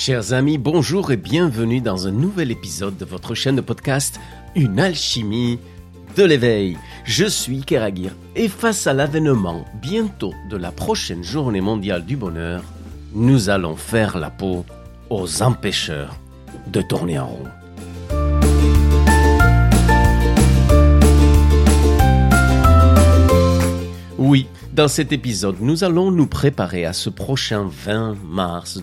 Chers amis, bonjour et bienvenue dans un nouvel épisode de votre chaîne de podcast Une alchimie de l'éveil. Je suis Keragir et face à l'avènement bientôt de la prochaine journée mondiale du bonheur, nous allons faire la peau aux empêcheurs de tourner en rond. Oui, dans cet épisode, nous allons nous préparer à ce prochain 20 mars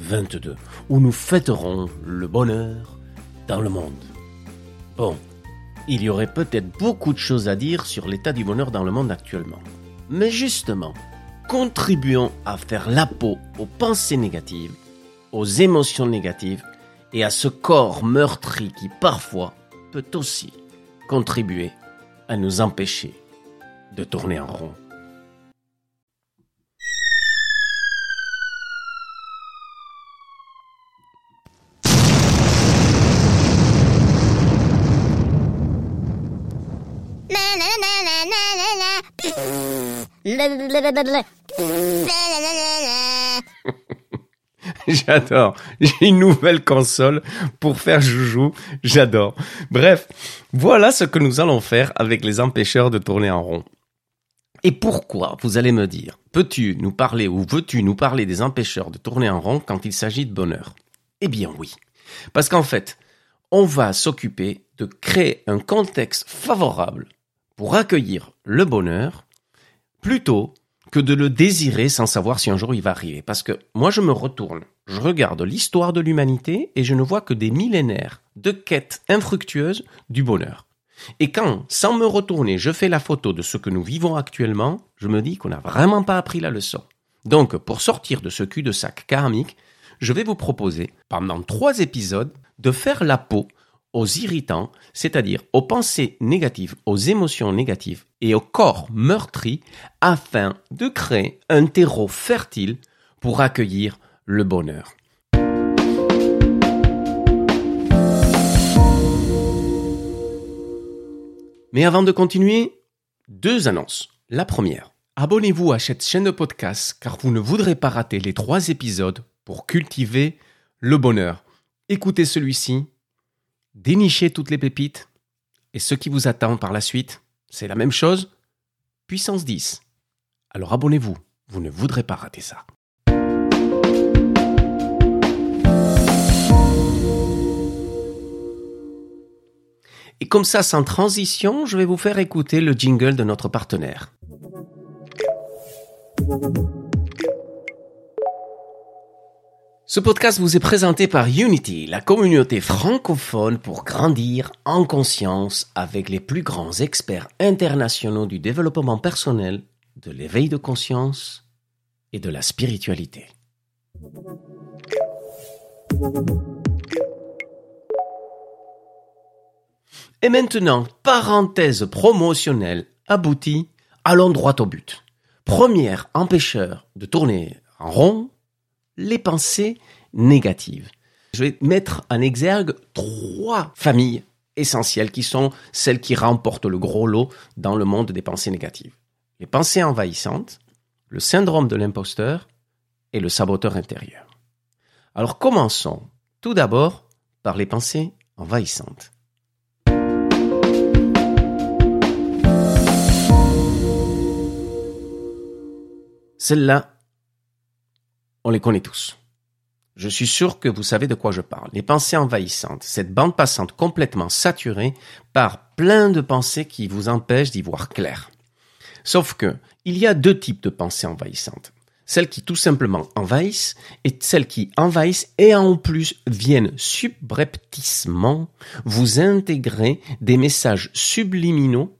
2022, où nous fêterons le bonheur dans le monde. Bon, il y aurait peut-être beaucoup de choses à dire sur l'état du bonheur dans le monde actuellement. Mais justement, contribuons à faire la peau aux pensées négatives, aux émotions négatives et à ce corps meurtri qui parfois peut aussi contribuer à nous empêcher de tourner en rond. J'adore. J'ai une nouvelle console pour faire joujou. J'adore. Bref, voilà ce que nous allons faire avec les empêcheurs de tourner en rond. Et pourquoi, vous allez me dire, peux-tu nous parler ou veux-tu nous parler des empêcheurs de tourner en rond quand il s'agit de bonheur? Eh bien oui. Parce qu'en fait, on va s'occuper de créer un contexte favorable pour accueillir le bonheur plutôt que de le désirer sans savoir si un jour il va arriver. Parce que moi je me retourne, je regarde l'histoire de l'humanité et je ne vois que des millénaires de quêtes infructueuses du bonheur. Et quand, sans me retourner, je fais la photo de ce que nous vivons actuellement, je me dis qu'on n'a vraiment pas appris la leçon. Donc, pour sortir de ce cul-de-sac karmique, je vais vous proposer, pendant trois épisodes, de faire la peau aux irritants, c'est-à-dire aux pensées négatives, aux émotions négatives et au corps meurtri, afin de créer un terreau fertile pour accueillir le bonheur. Mais avant de continuer, deux annonces. La première, abonnez-vous à cette chaîne de podcast car vous ne voudrez pas rater les trois épisodes pour cultiver le bonheur. Écoutez celui-ci, dénichez toutes les pépites et ce qui vous attend par la suite, c'est la même chose, puissance 10. Alors abonnez-vous, vous ne voudrez pas rater ça. Et comme ça, sans transition, je vais vous faire écouter le jingle de notre partenaire. Ce podcast vous est présenté par Unity, la communauté francophone pour grandir en conscience avec les plus grands experts internationaux du développement personnel, de l'éveil de conscience et de la spiritualité. Et maintenant, parenthèse promotionnelle aboutie, allons droit au but. Premier empêcheur de tourner en rond, les pensées négatives. Je vais mettre en exergue trois familles essentielles qui sont celles qui remportent le gros lot dans le monde des pensées négatives. Les pensées envahissantes, le syndrome de l'imposteur et le saboteur intérieur. Alors commençons tout d'abord par les pensées envahissantes. Celles-là, on les connaît tous. Je suis sûr que vous savez de quoi je parle. Les pensées envahissantes, cette bande passante complètement saturée par plein de pensées qui vous empêchent d'y voir clair. Sauf que, il y a deux types de pensées envahissantes. Celles qui tout simplement envahissent et celles qui envahissent et en plus viennent subrepticement vous intégrer des messages subliminaux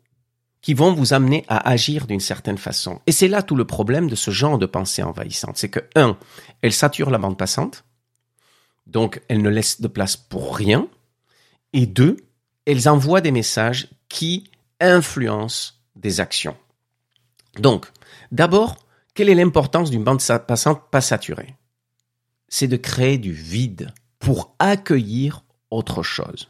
qui vont vous amener à agir d'une certaine façon. Et c'est là tout le problème de ce genre de pensée envahissante. C'est que, un, elle sature la bande passante, donc elles ne laissent de place pour rien, et deux, elles envoient des messages qui influencent des actions. Donc, d'abord, quelle est l'importance d'une bande passante pas saturée? C'est de créer du vide pour accueillir autre chose.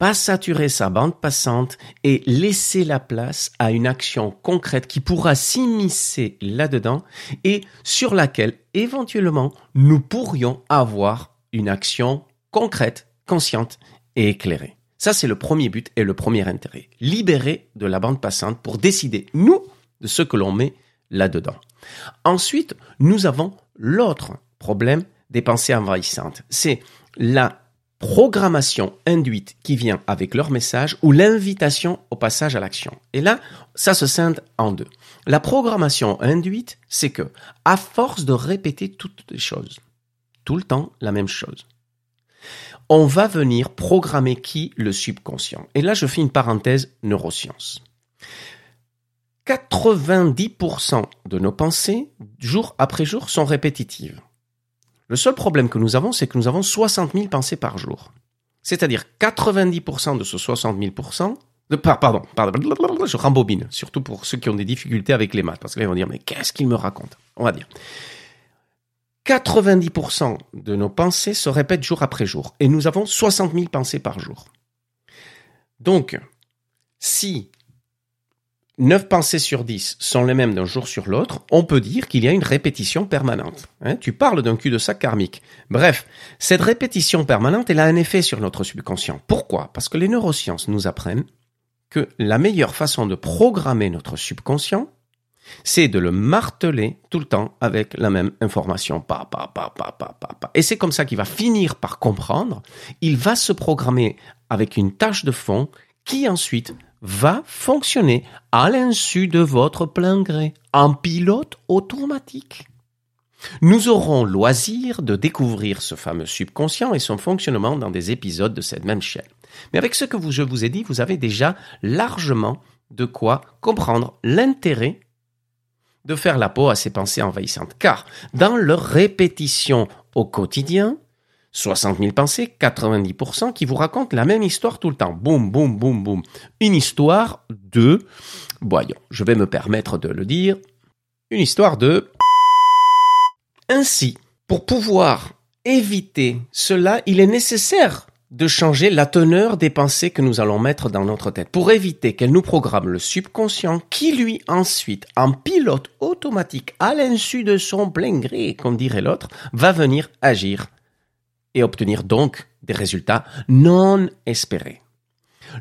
Pas saturer sa bande passante et laisser la place à une action concrète qui pourra s'immiscer là-dedans et sur laquelle éventuellement nous pourrions avoir une action concrète, consciente et éclairée. Ça, c'est le premier but et le premier intérêt. Libérer de la bande passante pour décider, nous, de ce que l'on met là-dedans. Ensuite, nous avons l'autre problème des pensées envahissantes. C'est la programmation induite qui vient avec leur message ou l'invitation au passage à l'action. Et là, ça se scinde en deux. La programmation induite, c'est que, à force de répéter toutes les choses, tout le temps la même chose, on va venir programmer qui Le subconscient. Et là, je fais une parenthèse neurosciences. 90% de nos pensées, jour après jour, sont répétitives. Le seul problème que nous avons, c'est que nous avons 60 000 pensées par jour. C'est-à-dire 90% de ce 60 000%, de, pardon, pardon, je rembobine, surtout pour ceux qui ont des difficultés avec les maths, parce que là ils vont dire, mais qu'est-ce qu'il me raconte On va dire. 90% de nos pensées se répètent jour après jour, et nous avons 60 000 pensées par jour. Donc, si 9 pensées sur 10 sont les mêmes d'un jour sur l'autre, on peut dire qu'il y a une répétition permanente. Hein, tu parles d'un cul-de-sac karmique. Bref, cette répétition permanente, elle a un effet sur notre subconscient. Pourquoi? Parce que les neurosciences nous apprennent que la meilleure façon de programmer notre subconscient, c'est de le marteler tout le temps avec la même information. Pa, pa, pa, pa, pa, pa, pa. Et c'est comme ça qu'il va finir par comprendre. Il va se programmer avec une tâche de fond qui ensuite va fonctionner à l'insu de votre plein gré, en pilote automatique. Nous aurons loisir de découvrir ce fameux subconscient et son fonctionnement dans des épisodes de cette même chaîne. Mais avec ce que je vous ai dit, vous avez déjà largement de quoi comprendre l'intérêt de faire la peau à ces pensées envahissantes. Car dans leur répétition au quotidien, 60 000 pensées, 90% qui vous racontent la même histoire tout le temps. Boum, boum, boum, boum. Une histoire de, voyons, je vais me permettre de le dire, une histoire de... Ainsi, pour pouvoir éviter cela, il est nécessaire de changer la teneur des pensées que nous allons mettre dans notre tête pour éviter qu'elles nous programment le subconscient qui lui ensuite, en pilote automatique à l'insu de son plein gré, comme dirait l'autre, va venir agir et obtenir donc des résultats non espérés.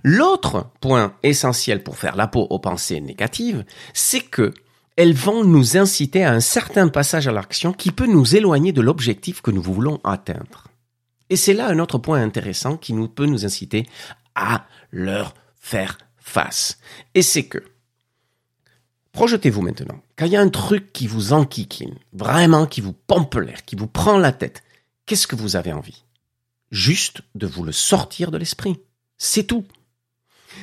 L'autre point essentiel pour faire la peau aux pensées négatives, c'est que elles vont nous inciter à un certain passage à l'action qui peut nous éloigner de l'objectif que nous voulons atteindre. Et c'est là un autre point intéressant qui nous peut nous inciter à leur faire face. Et c'est que, projetez-vous maintenant, quand il y a un truc qui vous enquiquine, vraiment qui vous pompe l'air, qui vous prend la tête, qu'est-ce que vous avez envie? Juste de vous le sortir de l'esprit. C'est tout.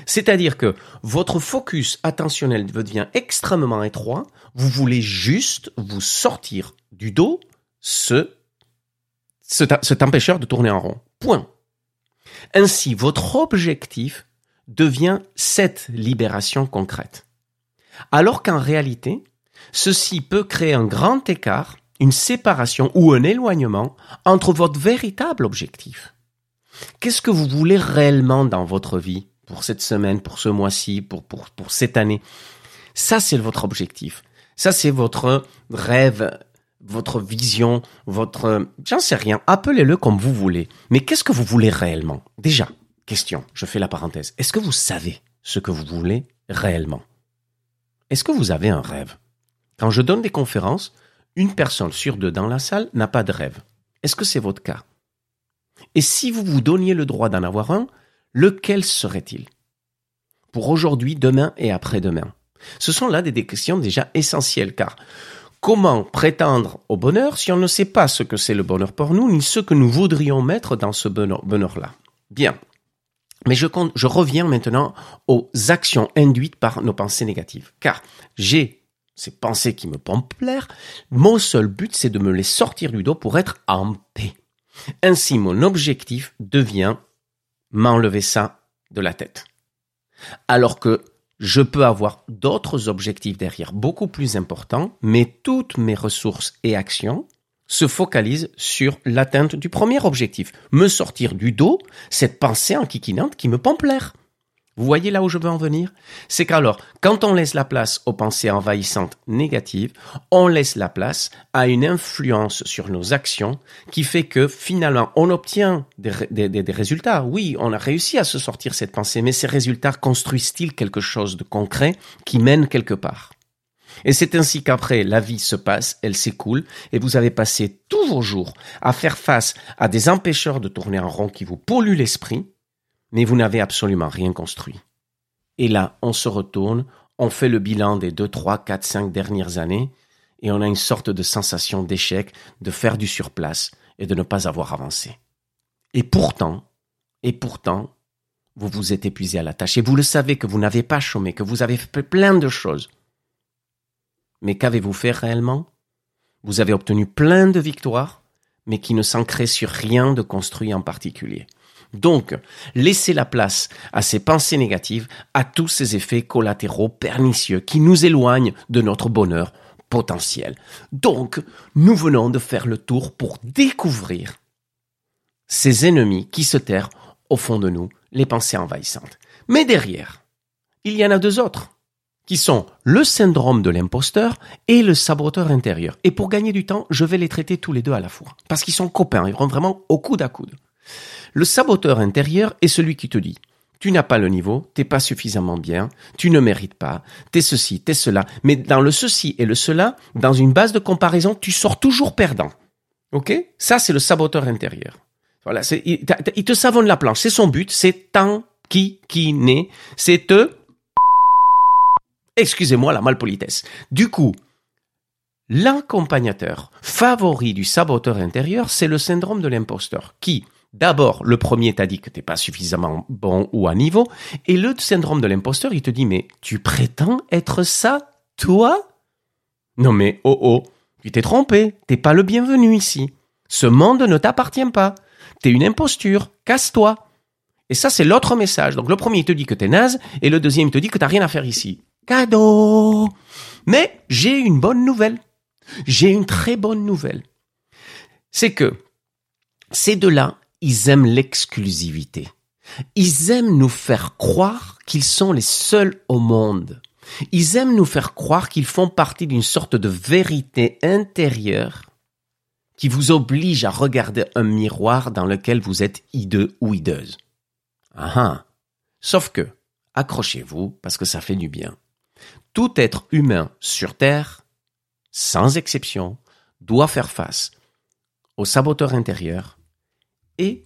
C'est-à-dire que votre focus attentionnel devient extrêmement étroit, vous voulez juste vous sortir du dos ce, cet empêcheur de tourner en rond. Point. Ainsi, votre objectif devient cette libération concrète. Alors qu'en réalité, ceci peut créer un grand écart une séparation ou un éloignement entre votre véritable objectif. Qu'est-ce que vous voulez réellement dans votre vie pour cette semaine, pour ce mois-ci, pour, pour, pour cette année? Ça, c'est votre objectif. Ça, c'est votre rêve, votre vision, votre... J'en sais rien, appelez-le comme vous voulez. Mais qu'est-ce que vous voulez réellement? Déjà, question, je fais la parenthèse. Est-ce que vous savez ce que vous voulez réellement? Est-ce que vous avez un rêve? Quand je donne des conférences, une personne sur deux dans la salle n'a pas de rêve. Est-ce que c'est votre cas? Et si vous vous donniez le droit d'en avoir un, lequel serait-il? Pour aujourd'hui, demain et après-demain. Ce sont là des questions déjà essentielles car comment prétendre au bonheur si on ne sait pas ce que c'est le bonheur pour nous ni ce que nous voudrions mettre dans ce bonheur-là? Bien. Mais je, je reviens maintenant aux actions induites par nos pensées négatives. Car j'ai ces pensées qui me pompent l'air, mon seul but c'est de me les sortir du dos pour être en paix. Ainsi mon objectif devient m'enlever ça de la tête. Alors que je peux avoir d'autres objectifs derrière beaucoup plus importants, mais toutes mes ressources et actions se focalise sur l'atteinte du premier objectif, me sortir du dos cette pensée enquiquinante qui me pompe l'air. Vous voyez là où je veux en venir? C'est qu'alors, quand on laisse la place aux pensées envahissantes négatives, on laisse la place à une influence sur nos actions qui fait que finalement on obtient des, résultats. Oui, on a réussi à se sortir cette pensée, mais ces résultats construisent-ils quelque chose de concret qui mène quelque part? Et c'est ainsi qu'après, la vie se passe, elle s'écoule, et vous avez passé tous vos jours à faire face à des empêcheurs de tourner en rond qui vous polluent l'esprit, mais vous n'avez absolument rien construit. Et là, on se retourne, on fait le bilan des deux, trois, quatre, cinq dernières années, et on a une sorte de sensation d'échec, de faire du surplace et de ne pas avoir avancé. Et pourtant, et pourtant, vous vous êtes épuisé à la tâche, et vous le savez que vous n'avez pas chômé, que vous avez fait plein de choses. Mais qu'avez-vous fait réellement? Vous avez obtenu plein de victoires, mais qui ne s'ancraient sur rien de construit en particulier. Donc, laissez la place à ces pensées négatives, à tous ces effets collatéraux pernicieux qui nous éloignent de notre bonheur potentiel. Donc, nous venons de faire le tour pour découvrir ces ennemis qui se terrent au fond de nous, les pensées envahissantes. Mais derrière, il y en a deux autres qui sont le syndrome de l'imposteur et le saboteur intérieur. Et pour gagner du temps, je vais les traiter tous les deux à la fois. Parce qu'ils sont copains, ils vont vraiment au coude à coude. Le saboteur intérieur est celui qui te dit tu n'as pas le niveau, t'es pas suffisamment bien, tu ne mérites pas, t'es ceci, t'es cela. Mais dans le ceci et le cela, dans une base de comparaison, tu sors toujours perdant. Ok? Ça, c'est le saboteur intérieur. Voilà, il, te savonne la planche. C'est son but, c'est tant qui qui naît, c'est te Excusez-moi la malpolitesse. Du coup, l'accompagnateur favori du saboteur intérieur, c'est le syndrome de l'imposteur, qui, d'abord, le premier t'a dit que t'es pas suffisamment bon ou à niveau, et le syndrome de l'imposteur, il te dit, mais tu prétends être ça, toi? Non mais, oh oh, tu t'es trompé, t'es pas le bienvenu ici. Ce monde ne t'appartient pas. T'es une imposture, casse-toi. Et ça, c'est l'autre message. Donc le premier, il te dit que t'es naze, et le deuxième, il te dit que t'as rien à faire ici. Cadeau Mais j'ai une bonne nouvelle. J'ai une très bonne nouvelle. C'est que ces deux-là, ils aiment l'exclusivité. Ils aiment nous faire croire qu'ils sont les seuls au monde. Ils aiment nous faire croire qu'ils font partie d'une sorte de vérité intérieure qui vous oblige à regarder un miroir dans lequel vous êtes hideux ou hideuse. Ah, ah. Sauf que, accrochez-vous parce que ça fait du bien. Tout être humain sur Terre, sans exception, doit faire face au saboteur intérieur et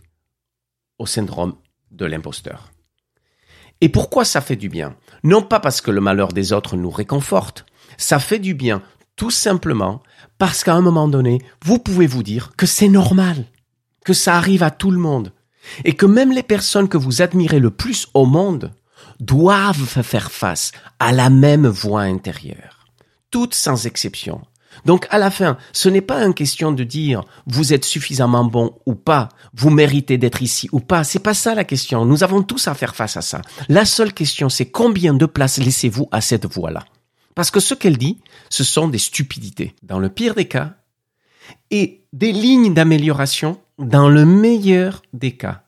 au syndrome de l'imposteur. Et pourquoi ça fait du bien? Non pas parce que le malheur des autres nous réconforte, ça fait du bien tout simplement parce qu'à un moment donné, vous pouvez vous dire que c'est normal, que ça arrive à tout le monde, et que même les personnes que vous admirez le plus au monde doivent faire face à la même voix intérieure, toutes sans exception. Donc à la fin, ce n'est pas une question de dire vous êtes suffisamment bon ou pas, vous méritez d'être ici ou pas, c'est pas ça la question. Nous avons tous à faire face à ça. La seule question c'est combien de place laissez-vous à cette voix-là Parce que ce qu'elle dit, ce sont des stupidités dans le pire des cas et des lignes d'amélioration dans le meilleur des cas.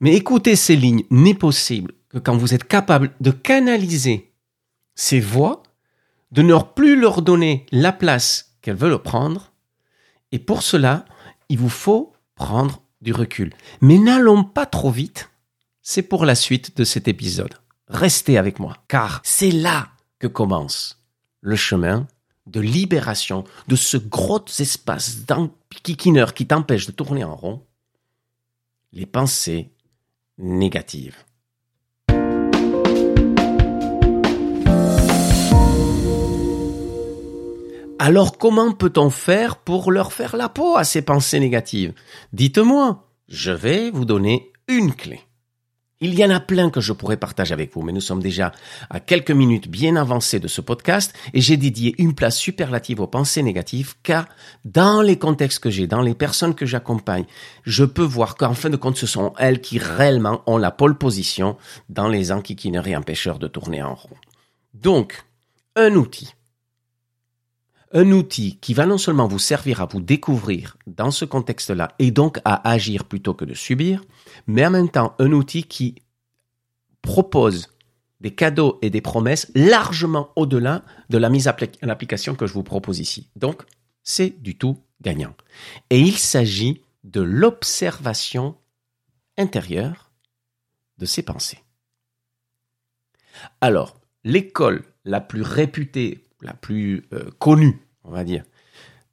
Mais écouter ces lignes n'est possible que quand vous êtes capable de canaliser ces voix, de ne plus leur donner la place qu'elles veulent prendre, et pour cela, il vous faut prendre du recul. Mais n'allons pas trop vite, c'est pour la suite de cet épisode. Restez avec moi, car c'est là que commence le chemin de libération de ce gros espace d'enquiquineur qui t'empêche de tourner en rond, les pensées négatives. Alors comment peut-on faire pour leur faire la peau à ces pensées négatives? Dites-moi, je vais vous donner une clé. Il y en a plein que je pourrais partager avec vous, mais nous sommes déjà à quelques minutes bien avancées de ce podcast et j'ai dédié une place superlative aux pensées négatives car dans les contextes que j'ai, dans les personnes que j'accompagne, je peux voir qu'en fin de compte, ce sont elles qui réellement ont la pole position dans les enquiquineurs et empêcheurs de tourner en rond. Donc, un outil un outil qui va non seulement vous servir à vous découvrir dans ce contexte-là et donc à agir plutôt que de subir, mais en même temps un outil qui propose des cadeaux et des promesses largement au-delà de la mise en application que je vous propose ici. Donc, c'est du tout gagnant. Et il s'agit de l'observation intérieure de ses pensées. Alors, l'école la plus réputée, la plus euh, connue, on va dire,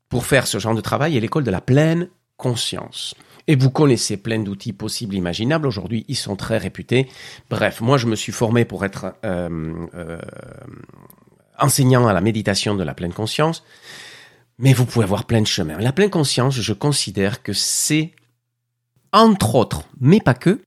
pour faire ce genre de travail est l'école de la pleine conscience. Et vous connaissez plein d'outils possibles, imaginables. Aujourd'hui, ils sont très réputés. Bref, moi, je me suis formé pour être euh, euh, enseignant à la méditation de la pleine conscience. Mais vous pouvez avoir plein de chemins. La pleine conscience, je considère que c'est, entre autres, mais pas que,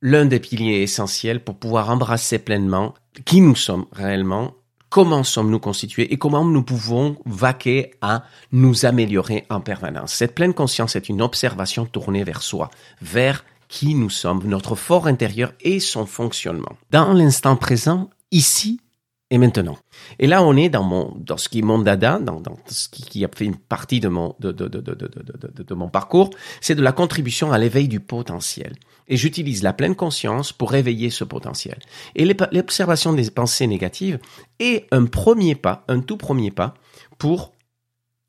l'un des piliers essentiels pour pouvoir embrasser pleinement qui nous sommes réellement, comment sommes-nous constitués et comment nous pouvons vaquer à nous améliorer en permanence. Cette pleine conscience est une observation tournée vers soi, vers qui nous sommes, notre fort intérieur et son fonctionnement. Dans l'instant présent, ici et maintenant. Et là, on est dans mon, dans ce qui est mon dada, dans, dans ce qui, qui, a fait une partie de mon, de, de, de, de, mon parcours, c'est de la contribution à l'éveil du potentiel. Et j'utilise la pleine conscience pour réveiller ce potentiel. Et l'observation des pensées négatives est un premier pas, un tout premier pas pour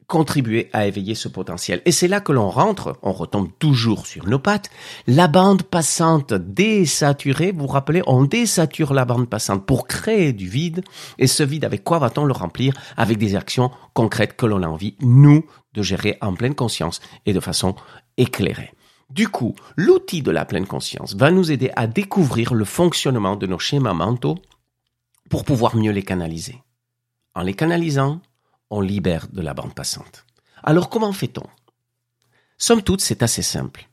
contribuer à éveiller ce potentiel. Et c'est là que l'on rentre, on retombe toujours sur nos pattes, la bande passante désaturée, vous vous rappelez, on désature la bande passante pour créer du vide, et ce vide, avec quoi va-t-on le remplir? Avec des actions concrètes que l'on a envie, nous, de gérer en pleine conscience et de façon éclairée. Du coup, l'outil de la pleine conscience va nous aider à découvrir le fonctionnement de nos schémas mentaux pour pouvoir mieux les canaliser. En les canalisant, on libère de la bande passante. Alors comment fait-on? Somme toute, c'est assez simple.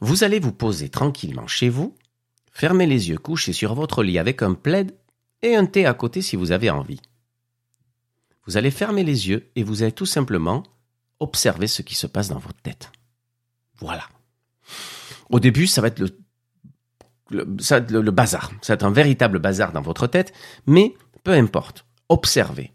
Vous allez vous poser tranquillement chez vous, fermer les yeux, coucher sur votre lit avec un plaid et un thé à côté si vous avez envie. Vous allez fermer les yeux et vous allez tout simplement observer ce qui se passe dans votre tête. Voilà. Au début, ça va être le, le, le bazar. Ça va être un véritable bazar dans votre tête, mais peu importe. Observez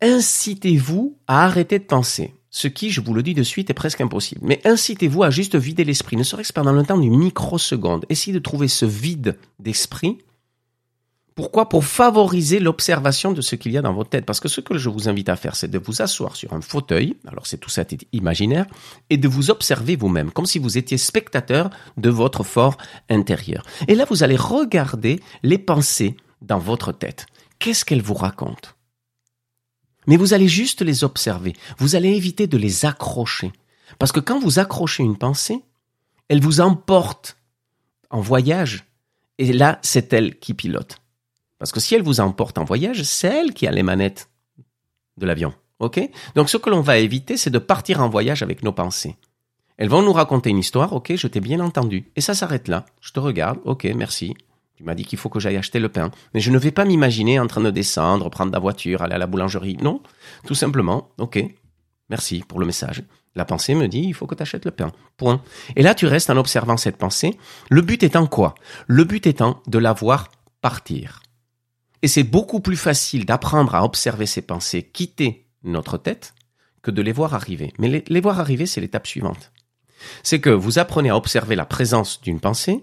incitez-vous à arrêter de penser. Ce qui, je vous le dis de suite, est presque impossible. Mais incitez-vous à juste vider l'esprit, ne serait-ce que pendant le temps d'une microseconde. Essayez de trouver ce vide d'esprit. Pourquoi? Pour favoriser l'observation de ce qu'il y a dans votre tête. Parce que ce que je vous invite à faire, c'est de vous asseoir sur un fauteuil, alors c'est tout ça imaginaire, et de vous observer vous-même, comme si vous étiez spectateur de votre fort intérieur. Et là, vous allez regarder les pensées dans votre tête. Qu'est-ce qu'elles vous racontent? Mais vous allez juste les observer. Vous allez éviter de les accrocher. Parce que quand vous accrochez une pensée, elle vous emporte en voyage. Et là, c'est elle qui pilote. Parce que si elle vous emporte en voyage, c'est elle qui a les manettes de l'avion. OK? Donc ce que l'on va éviter, c'est de partir en voyage avec nos pensées. Elles vont nous raconter une histoire, ok, je t'ai bien entendu. Et ça s'arrête là. Je te regarde, ok, merci. Tu m'as dit qu'il faut que j'aille acheter le pain. Mais je ne vais pas m'imaginer en train de descendre, prendre la voiture, aller à la boulangerie. Non, tout simplement, ok, merci pour le message. La pensée me dit, il faut que tu achètes le pain. Point. Et là, tu restes en observant cette pensée. Le but étant quoi? Le but étant de la voir partir. Et c'est beaucoup plus facile d'apprendre à observer ces pensées quitter notre tête que de les voir arriver. Mais les, les voir arriver, c'est l'étape suivante. C'est que vous apprenez à observer la présence d'une pensée,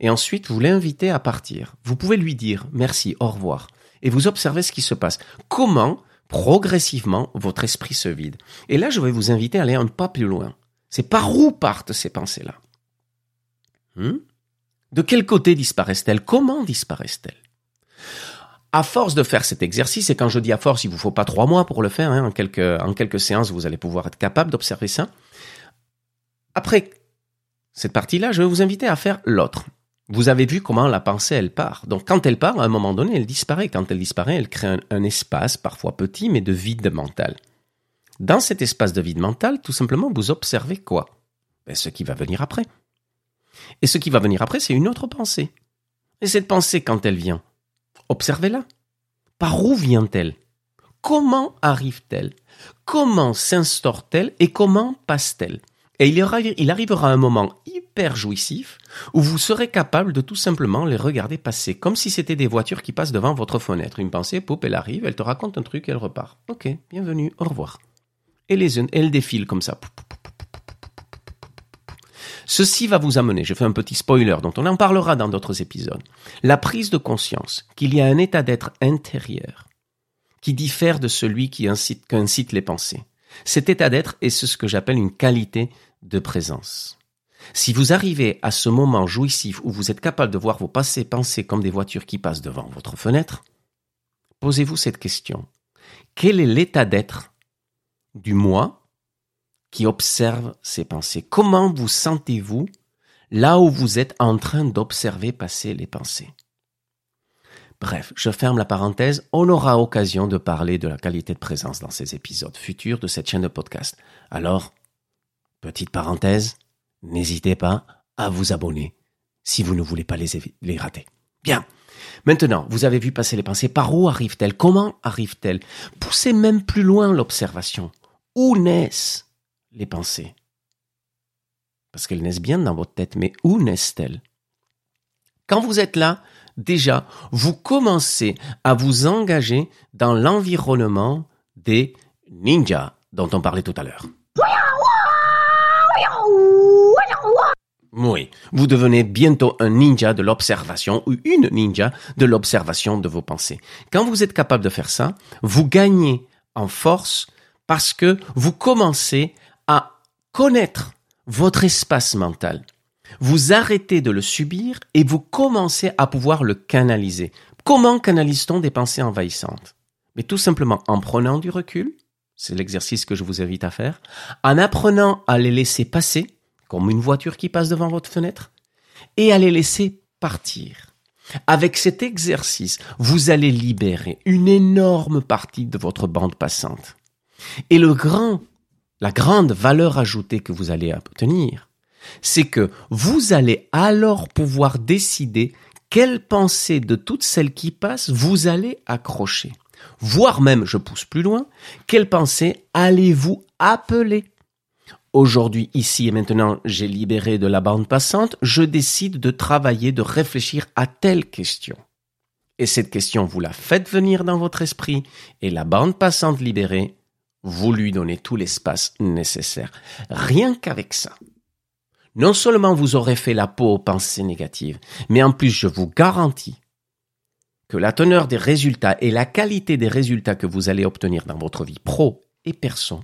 et ensuite vous l'invitez à partir. Vous pouvez lui dire merci, au revoir, et vous observez ce qui se passe. Comment, progressivement, votre esprit se vide. Et là, je vais vous inviter à aller un pas plus loin. C'est par où partent ces pensées-là? Hmm? De quel côté disparaissent-elles? Comment disparaissent-elles? À force de faire cet exercice, et quand je dis à force, il vous faut pas trois mois pour le faire, hein, en, quelques, en quelques séances, vous allez pouvoir être capable d'observer ça. Après cette partie-là, je vais vous inviter à faire l'autre. Vous avez vu comment la pensée, elle part. Donc quand elle part, à un moment donné, elle disparaît. Quand elle disparaît, elle crée un, espace, parfois petit, mais de vide mental. Dans cet espace de vide mental, tout simplement, vous observez quoi? Ben, Ce qui va venir après. Et ce qui va venir après, c'est une autre pensée. Et cette pensée, quand elle vient, observez-la. Par où vient-elle? Comment arrive-t-elle? Comment s'instaure-t-elle et comment passe-t-elle? Et il, il arrivera un moment hyper jouissifs où vous serez capable de tout simplement les regarder passer, comme si c'était des voitures qui passent devant votre fenêtre. Une pensée, pop, elle arrive, elle te raconte un truc, elle repart. Ok, bienvenue, au revoir. Et les elle défile comme ça. Ceci va vous amener, je fais un petit spoiler dont on en parlera dans d'autres épisodes, la prise de conscience qu'il y a un état d'être intérieur qui diffère de celui qui incite, incite les pensées. Cet état d'être est ce que j'appelle une qualité de présence. Si vous arrivez à ce moment jouissif où vous êtes capable de voir vos passés pensées comme des voitures qui passent devant votre fenêtre, posez-vous cette question. Quel est l'état d'être du moi qui observe ces pensées? Comment vous sentez-vous là où vous êtes en train d'observer passer les pensées? Bref, je ferme la parenthèse, on aura occasion de parler de la qualité de présence dans ces épisodes futurs de cette chaîne de podcast. Alors, petite parenthèse, n'hésitez pas à vous abonner si vous ne voulez pas les, rater. Bien. Maintenant, vous avez vu passer les pensées. Par où arrivent-elles Comment arrivent-elles Poussez même plus loin l'observation. Où naissent les pensées? Parce qu'elles naissent bien dans votre tête, mais où naissent-elles? Quand vous êtes là, déjà, vous commencez à vous engager dans l'environnement des ninjas dont on parlait tout à l'heure. Oui, vous devenez bientôt un ninja de l'observation ou une ninja de l'observation de vos pensées. Quand vous êtes capable de faire ça, vous gagnez en force parce que vous commencez à connaître votre espace mental. Vous arrêtez de le subir et vous commencez à pouvoir le canaliser. Comment canalise-t-on des pensées envahissantes? Mais tout simplement en prenant du recul, c'est l'exercice que je vous invite à faire, en apprenant à les laisser passer, comme une voiture qui passe devant votre fenêtre, et à les laisser partir. Avec cet exercice, vous allez libérer une énorme partie de votre bande passante. Et le grand, la grande valeur ajoutée que vous allez obtenir, c'est que vous allez alors pouvoir décider quelle pensée de toutes celles qui passent vous allez accrocher. Voire même, je pousse plus loin, quelle pensée allez-vous appeler? Aujourd'hui, ici et maintenant, j'ai libéré de la bande passante, je décide de travailler, de réfléchir à telle question. Et cette question, vous la faites venir dans votre esprit, et la bande passante libérée, vous lui donnez tout l'espace nécessaire. Rien qu'avec ça, non seulement vous aurez fait la peau aux pensées négatives, mais en plus je vous garantis que la teneur des résultats et la qualité des résultats que vous allez obtenir dans votre vie pro et perso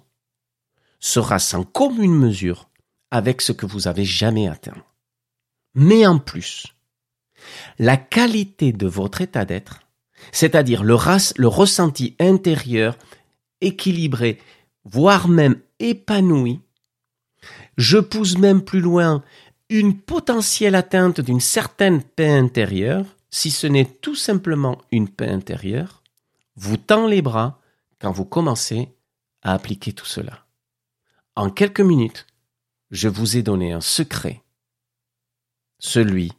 sera sans commune mesure avec ce que vous avez jamais atteint. Mais en plus, la qualité de votre état d'être, c'est-à-dire le, le ressenti intérieur équilibré, voire même épanoui, je pousse même plus loin une potentielle atteinte d'une certaine paix intérieure, si ce n'est tout simplement une paix intérieure, vous tend les bras quand vous commencez à appliquer tout cela. En quelques minutes, je vous ai donné un secret. Celui,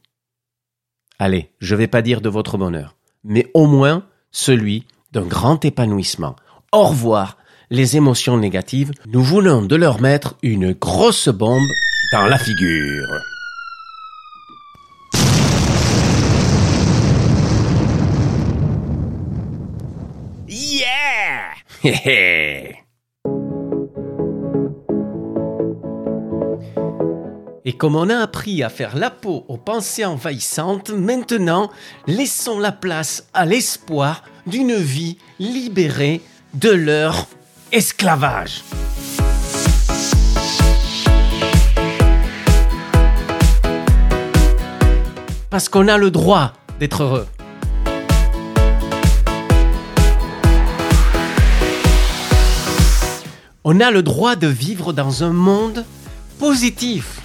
allez, je ne vais pas dire de votre bonheur, mais au moins celui d'un grand épanouissement. Au revoir les émotions négatives, nous voulons de leur mettre une grosse bombe dans la figure. Yeah! Et comme on a appris à faire la peau aux pensées envahissantes, maintenant, laissons la place à l'espoir d'une vie libérée de leur esclavage. Parce qu'on a le droit d'être heureux. On a le droit de vivre dans un monde positif.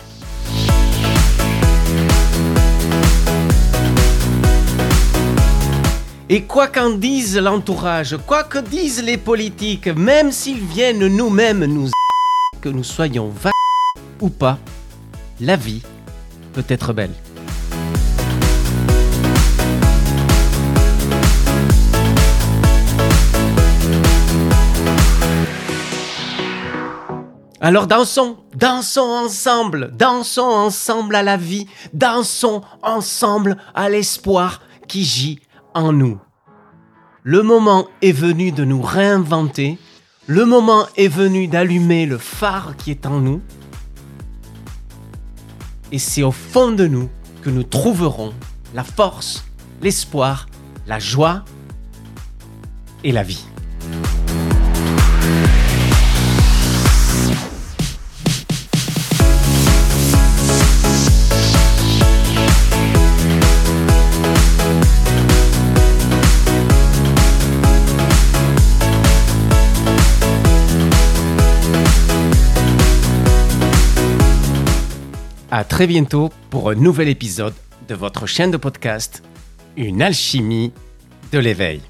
Et quoi qu'en dise l'entourage, quoi que disent les politiques, même s'ils viennent nous-mêmes nous que nous soyons va ou pas, la vie peut être belle. Alors dansons, dansons ensemble, dansons ensemble à la vie, dansons ensemble à l'espoir qui gît en nous. Le moment est venu de nous réinventer, le moment est venu d'allumer le phare qui est en nous, et c'est au fond de nous que nous trouverons la force, l'espoir, la joie et la vie. À très bientôt pour un nouvel épisode de votre chaîne de podcast, Une alchimie de l'éveil.